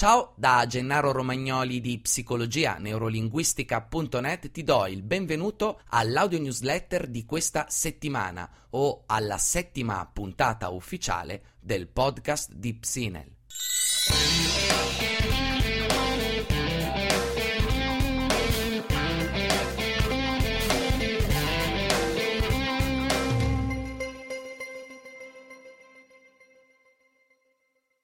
Ciao, da Gennaro Romagnoli di psicologia neurolinguistica.net ti do il benvenuto all'audio newsletter di questa settimana o alla settima puntata ufficiale del podcast di Psinel.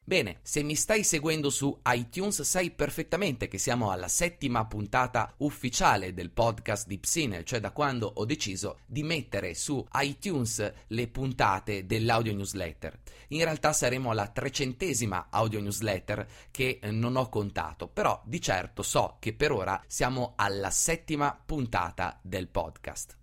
Bene, se mi stai seguendo su iTunes sai perfettamente che siamo alla settima puntata ufficiale del podcast di Psinel, cioè da quando ho deciso di mettere su iTunes le puntate dell'audio newsletter. In realtà saremo alla trecentesima audio newsletter che eh, non ho contato, però di certo so che per ora siamo alla settima puntata del podcast.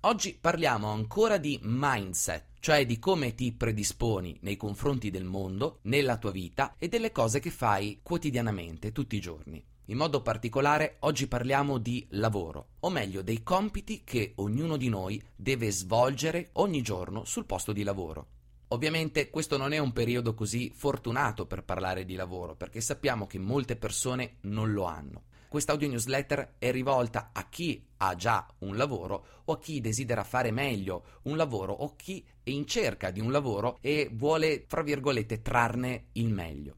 Oggi parliamo ancora di mindset cioè di come ti predisponi nei confronti del mondo, nella tua vita e delle cose che fai quotidianamente, tutti i giorni. In modo particolare oggi parliamo di lavoro, o meglio dei compiti che ognuno di noi deve svolgere ogni giorno sul posto di lavoro. Ovviamente questo non è un periodo così fortunato per parlare di lavoro, perché sappiamo che molte persone non lo hanno. Questa audio newsletter è rivolta a chi ha già un lavoro o a chi desidera fare meglio un lavoro o chi è in cerca di un lavoro e vuole, fra virgolette, trarne il meglio.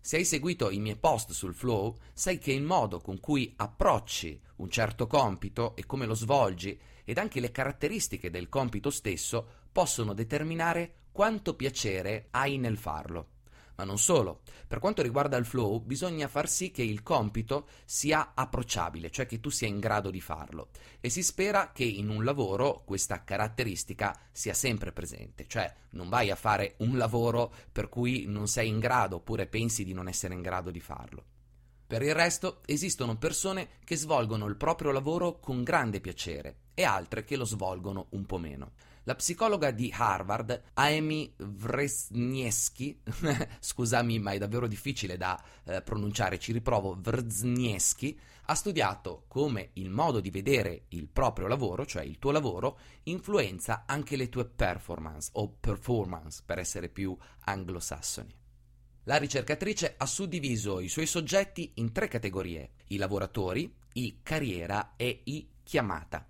Se hai seguito i miei post sul flow, sai che il modo con cui approcci un certo compito e come lo svolgi ed anche le caratteristiche del compito stesso possono determinare quanto piacere hai nel farlo. Ma non solo, per quanto riguarda il flow bisogna far sì che il compito sia approcciabile, cioè che tu sia in grado di farlo e si spera che in un lavoro questa caratteristica sia sempre presente, cioè non vai a fare un lavoro per cui non sei in grado oppure pensi di non essere in grado di farlo. Per il resto esistono persone che svolgono il proprio lavoro con grande piacere e altre che lo svolgono un po' meno. La psicologa di Harvard, Amy Wrzniewski, scusami ma è davvero difficile da eh, pronunciare, ci riprovo, Wrzniewski, ha studiato come il modo di vedere il proprio lavoro, cioè il tuo lavoro, influenza anche le tue performance o performance per essere più anglosassoni. La ricercatrice ha suddiviso i suoi soggetti in tre categorie, i lavoratori, i carriera e i chiamata.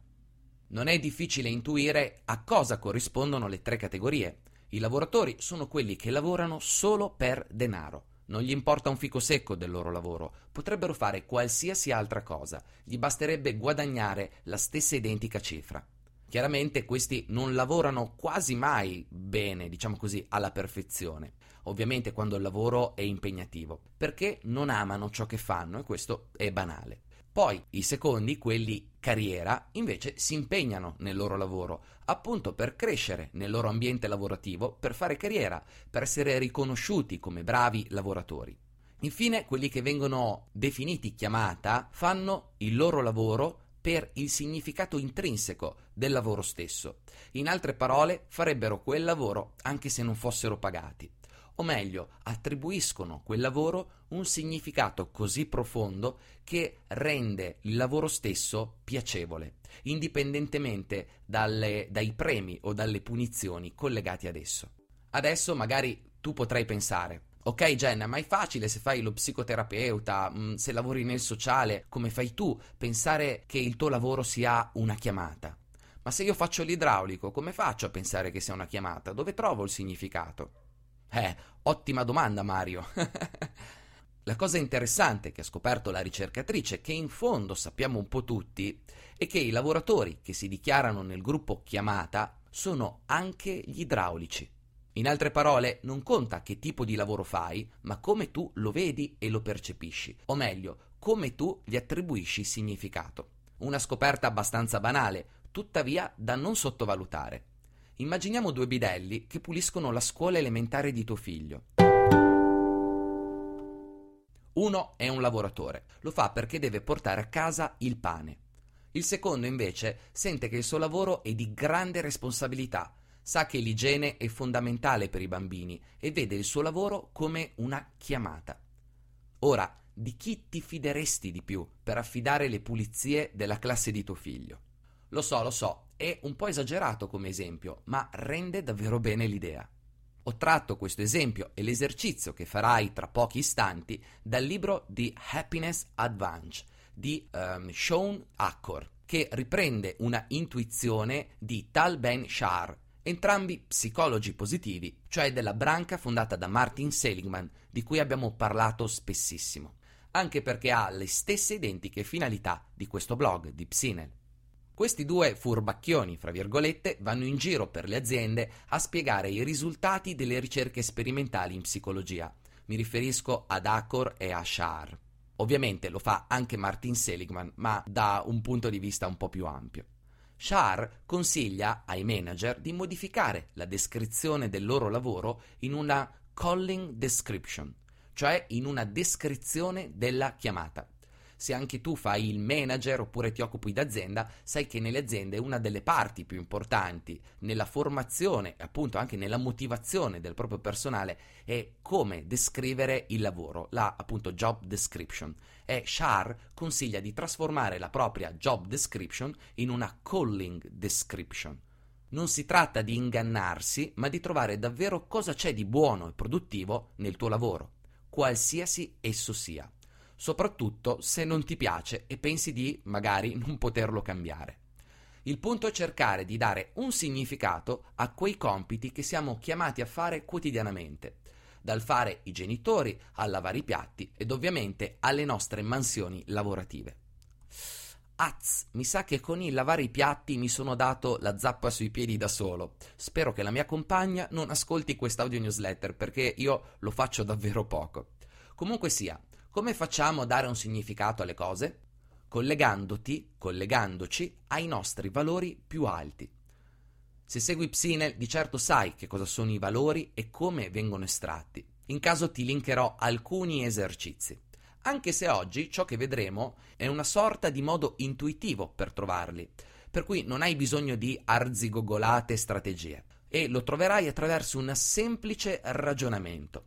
Non è difficile intuire a cosa corrispondono le tre categorie. I lavoratori sono quelli che lavorano solo per denaro. Non gli importa un fico secco del loro lavoro, potrebbero fare qualsiasi altra cosa, gli basterebbe guadagnare la stessa identica cifra. Chiaramente questi non lavorano quasi mai bene, diciamo così, alla perfezione. Ovviamente quando il lavoro è impegnativo, perché non amano ciò che fanno e questo è banale. Poi i secondi, quelli carriera, invece si impegnano nel loro lavoro, appunto per crescere nel loro ambiente lavorativo, per fare carriera, per essere riconosciuti come bravi lavoratori. Infine, quelli che vengono definiti chiamata fanno il loro lavoro per il significato intrinseco del lavoro stesso. In altre parole, farebbero quel lavoro anche se non fossero pagati o meglio, attribuiscono quel lavoro un significato così profondo che rende il lavoro stesso piacevole, indipendentemente dalle, dai premi o dalle punizioni collegati ad esso. Adesso magari tu potrai pensare, Ok Jenna, ma è facile se fai lo psicoterapeuta, mm, se lavori nel sociale, come fai tu, pensare che il tuo lavoro sia una chiamata. Ma se io faccio l'idraulico, come faccio a pensare che sia una chiamata? Dove trovo il significato? Eh, ottima domanda Mario. la cosa interessante che ha scoperto la ricercatrice, che in fondo sappiamo un po' tutti, è che i lavoratori che si dichiarano nel gruppo chiamata sono anche gli idraulici. In altre parole, non conta che tipo di lavoro fai, ma come tu lo vedi e lo percepisci, o meglio, come tu gli attribuisci significato. Una scoperta abbastanza banale, tuttavia da non sottovalutare. Immaginiamo due bidelli che puliscono la scuola elementare di tuo figlio. Uno è un lavoratore, lo fa perché deve portare a casa il pane. Il secondo invece sente che il suo lavoro è di grande responsabilità, sa che l'igiene è fondamentale per i bambini e vede il suo lavoro come una chiamata. Ora, di chi ti fideresti di più per affidare le pulizie della classe di tuo figlio? Lo so, lo so, è un po' esagerato come esempio, ma rende davvero bene l'idea. Ho tratto questo esempio e l'esercizio che farai tra pochi istanti dal libro The Happiness Advantage di um, Sean Accor, che riprende una intuizione di Tal Ben Shahar, entrambi psicologi positivi, cioè della branca fondata da Martin Seligman, di cui abbiamo parlato spessissimo, anche perché ha le stesse identiche finalità di questo blog di Psinel. Questi due furbacchioni, fra virgolette, vanno in giro per le aziende a spiegare i risultati delle ricerche sperimentali in psicologia. Mi riferisco ad Accor e a Shar. Ovviamente lo fa anche Martin Seligman, ma da un punto di vista un po' più ampio. Shar consiglia ai manager di modificare la descrizione del loro lavoro in una calling description, cioè in una descrizione della chiamata. Se anche tu fai il manager oppure ti occupi d'azienda, sai che nelle aziende una delle parti più importanti nella formazione e appunto anche nella motivazione del proprio personale è come descrivere il lavoro, la appunto job description. E Shar consiglia di trasformare la propria job description in una calling description. Non si tratta di ingannarsi, ma di trovare davvero cosa c'è di buono e produttivo nel tuo lavoro, qualsiasi esso sia, soprattutto se non ti piace e pensi di magari non poterlo cambiare. Il punto è cercare di dare un significato a quei compiti che siamo chiamati a fare quotidianamente, dal fare i genitori a lavare i piatti ed ovviamente alle nostre mansioni lavorative. Az, mi sa che con il lavare i piatti mi sono dato la zappa sui piedi da solo. Spero che la mia compagna non ascolti quest'audio newsletter perché io lo faccio davvero poco. Comunque sia, come facciamo a dare un significato alle cose? Collegandoti, collegandoci ai nostri valori più alti. Se segui Psinel, di certo sai che cosa sono i valori e come vengono estratti. In caso ti linkerò alcuni esercizi anche se oggi ciò che vedremo è una sorta di modo intuitivo per trovarli, per cui non hai bisogno di arzigogolate strategie, e lo troverai attraverso un semplice ragionamento.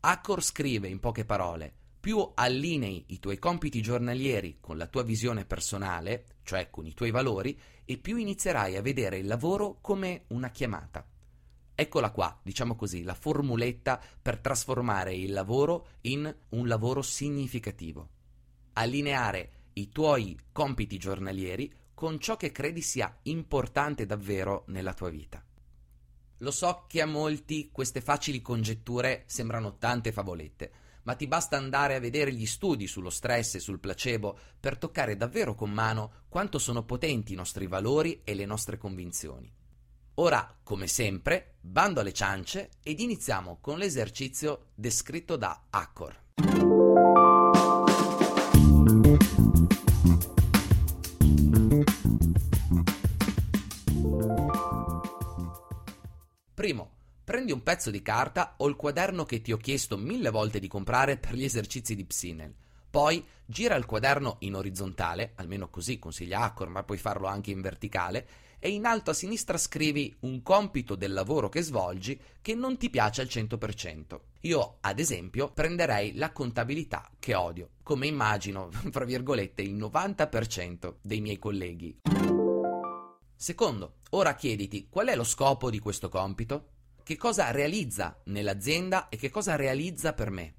Accor scrive in poche parole, più allinei i tuoi compiti giornalieri con la tua visione personale, cioè con i tuoi valori, e più inizierai a vedere il lavoro come una chiamata. Eccola qua, diciamo così, la formuletta per trasformare il lavoro in un lavoro significativo. Allineare i tuoi compiti giornalieri con ciò che credi sia importante davvero nella tua vita. Lo so che a molti queste facili congetture sembrano tante favolette, ma ti basta andare a vedere gli studi sullo stress e sul placebo per toccare davvero con mano quanto sono potenti i nostri valori e le nostre convinzioni. Ora, come sempre, bando alle ciance ed iniziamo con l'esercizio descritto da Accor. Prendi un pezzo di carta o il quaderno che ti ho chiesto mille volte di comprare per gli esercizi di Psinel. Poi gira il quaderno in orizzontale, almeno così consiglia Accor, ma puoi farlo anche in verticale, e in alto a sinistra scrivi un compito del lavoro che svolgi che non ti piace al 100%. Io, ad esempio, prenderei la contabilità che odio, come immagino, fra virgolette, il 90% dei miei colleghi. Secondo, ora chiediti qual è lo scopo di questo compito? Che cosa realizza nell'azienda e che cosa realizza per me?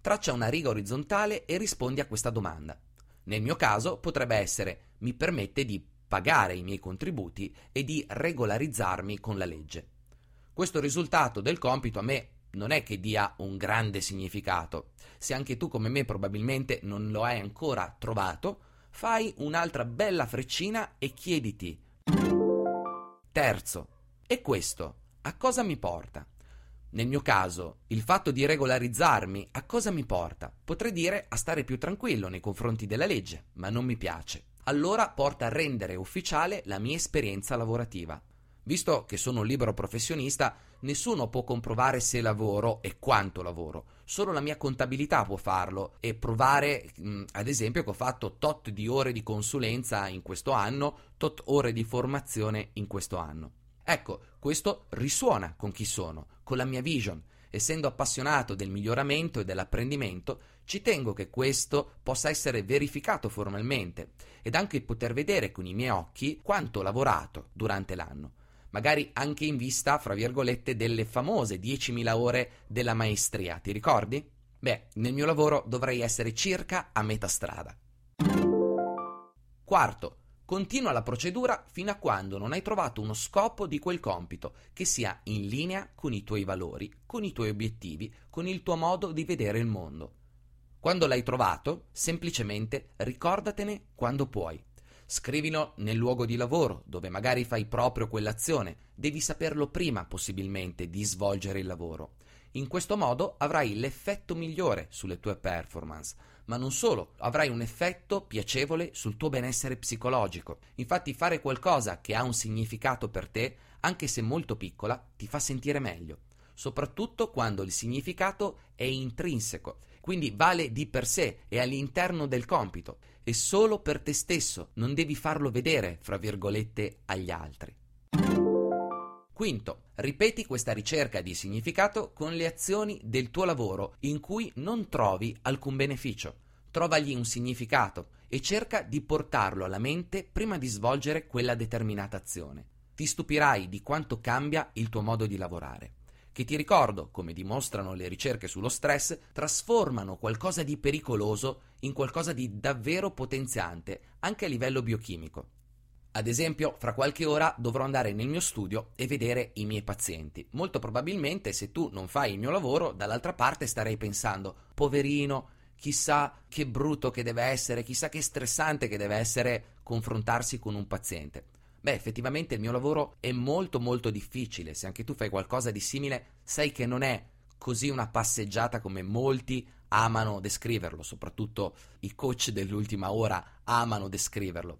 Traccia una riga orizzontale e rispondi a questa domanda. Nel mio caso potrebbe essere mi permette di pagare i miei contributi e di regolarizzarmi con la legge. Questo risultato del compito a me non è che dia un grande significato. Se anche tu come me probabilmente non lo hai ancora trovato, fai un'altra bella freccina e chiediti. Terzo, e questo a cosa mi porta? Nel mio caso, il fatto di regolarizzarmi a cosa mi porta? Potrei dire a stare più tranquillo nei confronti della legge, ma non mi piace allora porta a rendere ufficiale la mia esperienza lavorativa. Visto che sono un libero professionista, nessuno può comprovare se lavoro e quanto lavoro. Solo la mia contabilità può farlo e provare, mh, ad esempio, che ho fatto tot di ore di consulenza in questo anno, tot ore di formazione in questo anno. Ecco, questo risuona con chi sono, con la mia vision. Essendo appassionato del miglioramento e dell'apprendimento, ci tengo che questo possa essere verificato formalmente ed anche poter vedere con i miei occhi quanto ho lavorato durante l'anno. magari anche in vista, fra virgolette, delle famose 10.000 ore della maestria, ti ricordi? Beh, nel mio lavoro dovrei essere circa a metà strada. Quarto, continua la procedura fino a quando non hai trovato uno scopo di quel compito che sia in linea con i tuoi valori, con i tuoi obiettivi, con il tuo modo di vedere il mondo. Quando l'hai trovato, semplicemente ricordatene quando puoi. Scrivilo nel luogo di lavoro, dove magari fai proprio quell'azione. Devi saperlo prima, possibilmente, di svolgere il lavoro. In questo modo avrai l'effetto migliore sulle tue performance, ma non solo, avrai un effetto piacevole sul tuo benessere psicologico. Infatti fare qualcosa che ha un significato per te, anche se molto piccola, ti fa sentire meglio, soprattutto quando il significato è intrinseco, quindi vale di per sé, è all'interno del compito e solo per te stesso, non devi farlo vedere, fra virgolette, agli altri. Quinto, ripeti questa ricerca di significato con le azioni del tuo lavoro in cui non trovi alcun beneficio. Trovagli un significato e cerca di portarlo alla mente prima di svolgere quella determinata azione. Ti stupirai di quanto cambia il tuo modo di lavorare che ti ricordo, come dimostrano le ricerche sullo stress, trasformano qualcosa di pericoloso in qualcosa di davvero potenziante, anche a livello biochimico. Ad esempio, fra qualche ora dovrò andare nel mio studio e vedere i miei pazienti. Molto probabilmente, se tu non fai il mio lavoro, dall'altra parte starei pensando: poverino, chissà che brutto che deve essere, chissà che stressante che deve essere confrontarsi con un paziente. Beh, effettivamente il mio lavoro è molto molto difficile. Se anche tu fai qualcosa di simile, sai che non è così una passeggiata come molti amano descriverlo, soprattutto i coach dell'ultima ora amano descriverlo.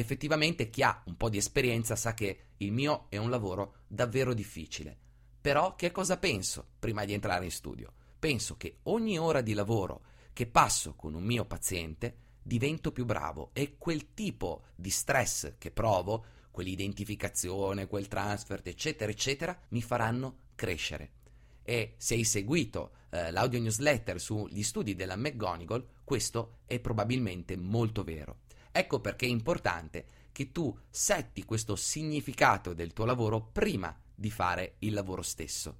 Effettivamente chi ha un po' di esperienza sa che il mio è un lavoro davvero difficile. Però che cosa penso prima di entrare in studio? Penso che ogni ora di lavoro che passo con un mio paziente divento più bravo e quel tipo di stress che provo, quell'identificazione, quel transfer, eccetera, eccetera, mi faranno crescere. E se hai seguito eh, l'audio newsletter sugli studi della McGonigal, questo è probabilmente molto vero. Ecco perché è importante che tu setti questo significato del tuo lavoro prima di fare il lavoro stesso.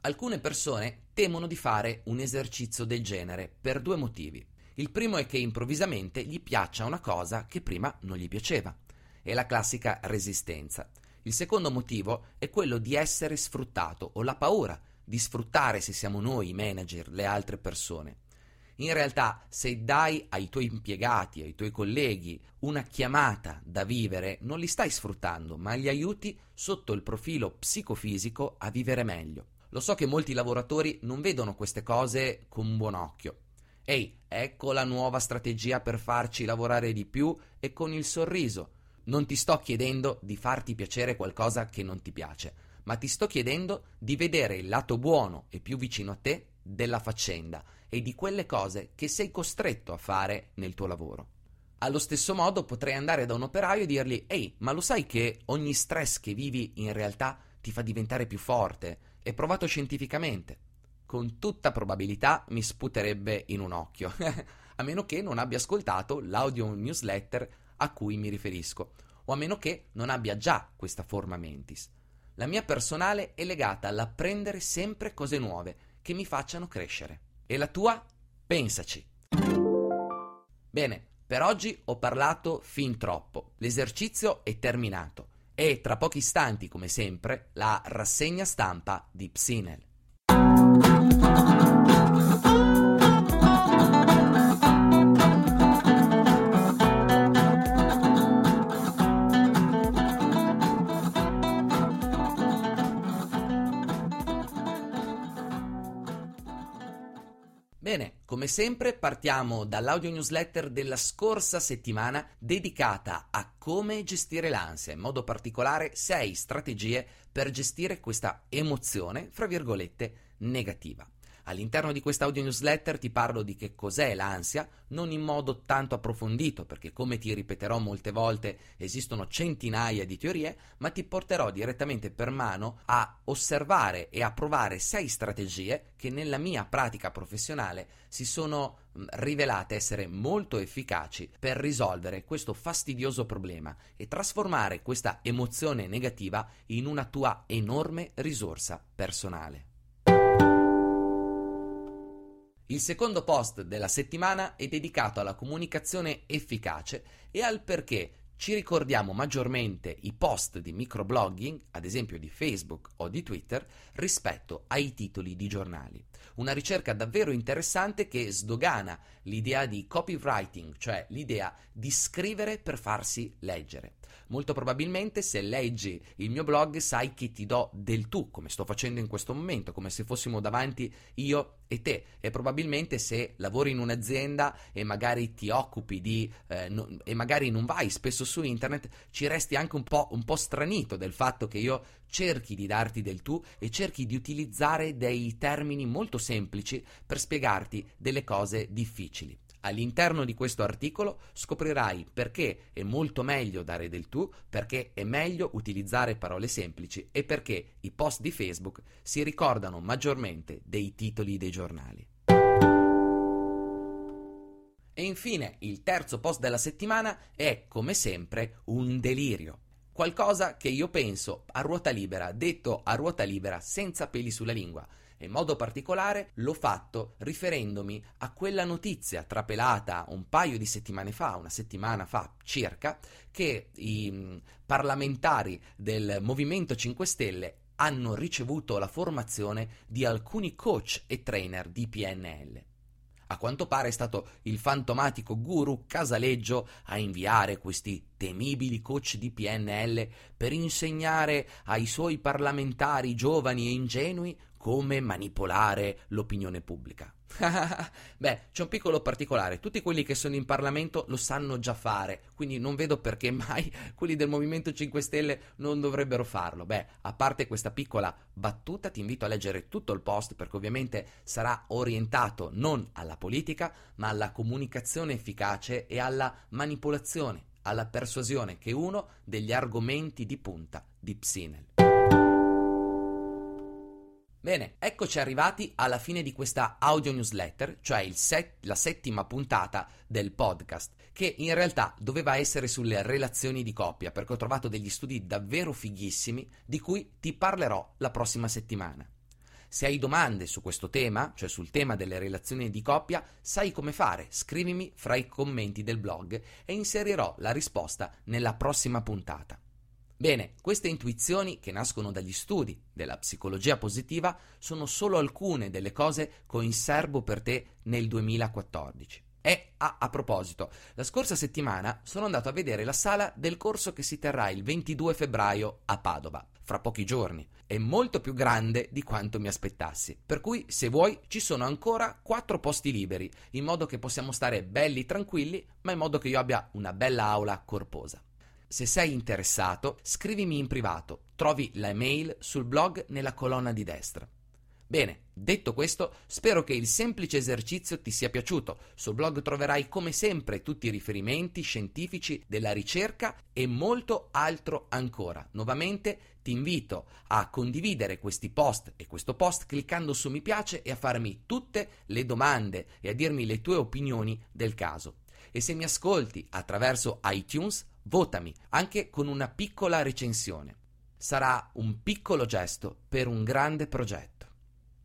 Alcune persone temono di fare un esercizio del genere per due motivi. Il primo è che improvvisamente gli piaccia una cosa che prima non gli piaceva. È la classica resistenza. Il secondo motivo è quello di essere sfruttato o la paura di sfruttare se siamo noi i manager le altre persone. In realtà, se dai ai tuoi impiegati, ai tuoi colleghi una chiamata da vivere, non li stai sfruttando, ma li aiuti sotto il profilo psicofisico a vivere meglio. Lo so che molti lavoratori non vedono queste cose con buon occhio, Ehi, ecco la nuova strategia per farci lavorare di più e con il sorriso. Non ti sto chiedendo di farti piacere qualcosa che non ti piace, ma ti sto chiedendo di vedere il lato buono e più vicino a te della faccenda e di quelle cose che sei costretto a fare nel tuo lavoro. Allo stesso modo potrei andare da un operaio e dirgli: Ehi, ma lo sai che ogni stress che vivi in realtà ti fa diventare più forte? È provato scientificamente con tutta probabilità mi sputerebbe in un occhio, a meno che non abbia ascoltato l'audio newsletter a cui mi riferisco, o a meno che non abbia già questa forma mentis. La mia personale è legata all'apprendere sempre cose nuove che mi facciano crescere. E la tua? Pensaci. Bene, per oggi ho parlato fin troppo. L'esercizio è terminato e tra pochi istanti, come sempre, la rassegna stampa di Psinel. Come sempre partiamo dall'audio newsletter della scorsa settimana dedicata a come gestire l'ansia, in modo particolare 6 strategie per gestire questa emozione, fra virgolette, negativa. All'interno di questa audio newsletter ti parlo di che cos'è l'ansia, non in modo tanto approfondito, perché come ti ripeterò molte volte esistono centinaia di teorie, ma ti porterò direttamente per mano a osservare e a provare sei strategie che nella mia pratica professionale si sono rivelate essere molto efficaci per risolvere questo fastidioso problema e trasformare questa emozione negativa in una tua enorme risorsa personale. Il secondo post della settimana è dedicato alla comunicazione efficace e al perché ci ricordiamo maggiormente i post di microblogging, ad esempio di Facebook o di Twitter, rispetto ai titoli di giornali. Una ricerca davvero interessante che sdogana l'idea di copywriting, cioè l'idea di scrivere per farsi leggere. Molto probabilmente se leggi il mio blog sai che ti do del tu, come sto facendo in questo momento, come se fossimo davanti io e te. E probabilmente se lavori in un'azienda e magari ti occupi di eh, no, e magari non vai spesso su internet, ci resti anche un po', un po' stranito del fatto che io cerchi di darti del tu e cerchi di utilizzare dei termini molto semplici per spiegarti delle cose difficili. All'interno di questo articolo scoprirai perché è molto meglio dare del tu, perché è meglio utilizzare parole semplici e perché i post di Facebook si ricordano maggiormente dei titoli dei giornali. E infine il terzo post della settimana è, come sempre, un delirio. Qualcosa che io penso a ruota libera, detto a ruota libera senza peli sulla lingua e in modo particolare l'ho fatto riferendomi a quella notizia trapelata un paio di settimane fa, una settimana fa circa, che i mm, parlamentari del Movimento 5 Stelle hanno ricevuto la formazione di alcuni coach e trainer di PNL. A quanto pare è stato il fantomatico guru Casaleggio a inviare questi temibili coach di PNL per insegnare ai suoi parlamentari giovani e ingenui come manipolare l'opinione pubblica. Beh, c'è un piccolo particolare, tutti quelli che sono in Parlamento lo sanno già fare, quindi non vedo perché mai quelli del Movimento 5 Stelle non dovrebbero farlo. Beh, a parte questa piccola battuta, ti invito a leggere tutto il post perché ovviamente sarà orientato non alla politica, ma alla comunicazione efficace e alla manipolazione, alla persuasione, che è uno degli argomenti di punta di Psinel. Bene, eccoci arrivati alla fine di questa audio newsletter, cioè set, la settima puntata del podcast, che in realtà doveva essere sulle relazioni di coppia, perché ho trovato degli studi davvero fighissimi di cui ti parlerò la prossima settimana. Se hai domande su questo tema, cioè sul tema delle relazioni di coppia, sai come fare, scrivimi fra i commenti del blog e inserirò la risposta nella prossima puntata. Bene, queste intuizioni che nascono dagli studi della psicologia positiva sono solo alcune delle cose che ho in serbo per te nel 2014. E ah, a proposito, la scorsa settimana sono andato a vedere la sala del corso che si terrà il 22 febbraio a Padova, fra pochi giorni. È molto più grande di quanto mi aspettassi. Per cui, se vuoi, ci sono ancora quattro posti liberi, in modo che possiamo stare belli tranquilli, ma in modo che io abbia una bella aula corposa. Se sei interessato, scrivimi in privato, trovi la mail sul blog nella colonna di destra. Bene, detto questo, spero che il semplice esercizio ti sia piaciuto. Sul blog troverai come sempre tutti i riferimenti scientifici della ricerca e molto altro ancora. Nuovamente ti invito a condividere questi post e questo post cliccando su mi piace e a farmi tutte le domande e a dirmi le tue opinioni del caso. E se mi ascolti attraverso iTunes, votami anche con una piccola recensione. Sarà un piccolo gesto per un grande progetto.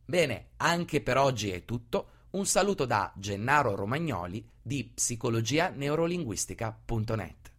Bene, anche per oggi è tutto. Un saluto da Gennaro Romagnoli di psicologianeurolinguistica.net.